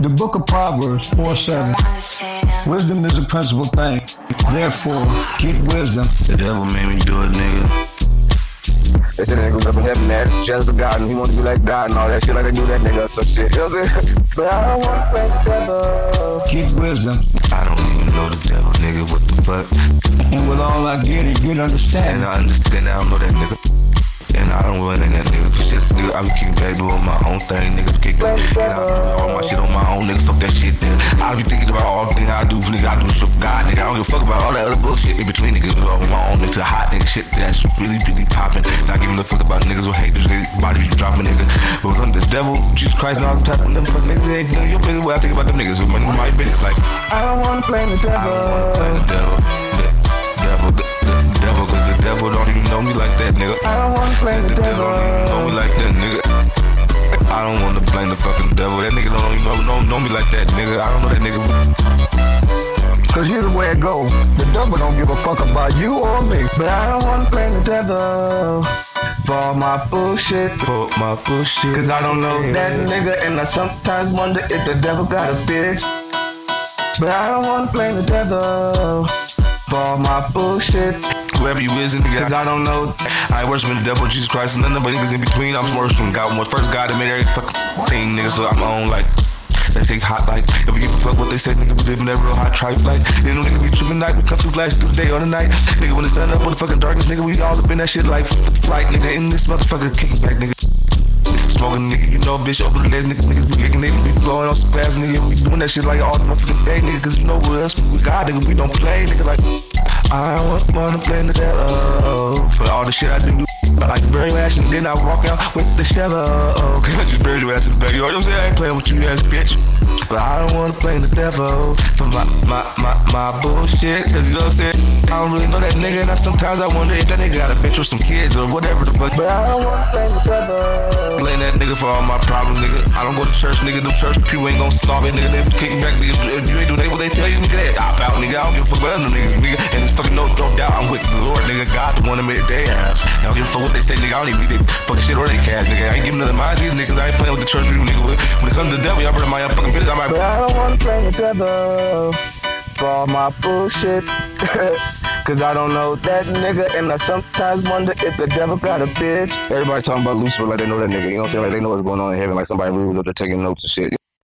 The book of Proverbs 4 7. Wisdom is a principal thing. Therefore, get wisdom. The devil made me do it, nigga. They said nigga was up in heaven, man. Jealous of God, and he wanted to be like God and all that shit, like they knew that nigga or some shit. You know what I'm saying? But I don't want to play the devil. Get wisdom. I don't even know the devil, nigga. What the fuck? And with all I get, it get And understanding. I understand, I don't know that nigga. And I don't run in that nigga for shit. Nigga, I be kicking back doing my own thing, nigga. Kicking. And I do all my shit on my own, nigga. Fuck that shit, nigga. I be thinking about all the things I do for nigga. I do for God, nigga. I don't give a fuck about all that other bullshit in between niggas. On my own, nigga. Hot nigga shit that's really, really popping. Not giving a fuck about niggas with haters, nigga. Body be dropping, nigga. But when the devil, Jesus Christ, and all the type of them fuck niggas, ain't of your business. What I think about them niggas. With my business, like. I don't want to play the devil. I don't wanna play the devil. devil. The devil, the, the devil, devil don't even know me like that, nigga. I don't want to play The the devil don't even know me like that, nigga. I don't wanna blame the fucking devil. That nigga don't even know, know, know me like that, nigga. I don't know that nigga. Cause here's the way it goes. The devil don't give a fuck about you or me. But I don't want to blame the devil. For all my bullshit. For my bullshit. Cause I don't know that nigga, and I sometimes wonder if the devil got a bitch. But I don't wanna blame the devil for all my bullshit. Whoever you is, nigga. Cause I don't know. I ain't worshiping the devil, Jesus Christ, and nothing but niggas in between. I'm worshiping God. First God that made every fucking thing, nigga. So I'm on like. They take hot like if we give a fuck what they say, nigga, we living that real hot tripe like. They know nigga be tripping night, we come through flash through the day or the night. Nigga, when the sun up, when the fucking darkness, nigga, we all up in that shit like flight, nigga. In this motherfucker kicking back, nigga. Smoking nigga, you know, bitch, open the legs, nigga, niggas be licking, nigga, be blowing on some fast, nigga, we doing that shit like all the motherfucking day, nigga, cause you know what else we got, nigga, we don't play, nigga, like, I don't wanna play the devil, for all the shit I do, I like bury your ass and then I walk out with the shovel, oh, cause I just buried your ass in the back, you know what I'm saying, I ain't playing with you ass bitch, but I don't wanna play the devil, for my, my, my, my bullshit, cause you know what I'm saying, I don't really know that nigga, and I, sometimes I wonder if that nigga got a bitch or some kids or whatever the fuck, But I don't wanna play the devil. Blame that nigga for all my problems, nigga. I don't go to church, nigga. The church pew ain't gon' solve it, nigga. They be kicking back, nigga. If you ain't do they what they tell you, nigga, they opt out, nigga. I don't give a fuck about them niggas, nigga. And it's fucking no, no doubt I'm with the Lord, nigga. God, the one that made their ass. I don't give a fuck what they say, nigga. I don't even need they fucking shit or they cash, nigga. I ain't giving nothing minds either, niggas. I ain't playing with the church people, nigga. When it comes to the devil, y'all better mind your fucking business. I might. But I don't wanna play the devil for all my bullshit. Cause I don't know that nigga, and I sometimes wonder if the devil got a bitch. Everybody talking about Lucifer like they know that nigga, you know what I'm saying? Like they know what's going on in heaven, like somebody really was up there taking notes and shit.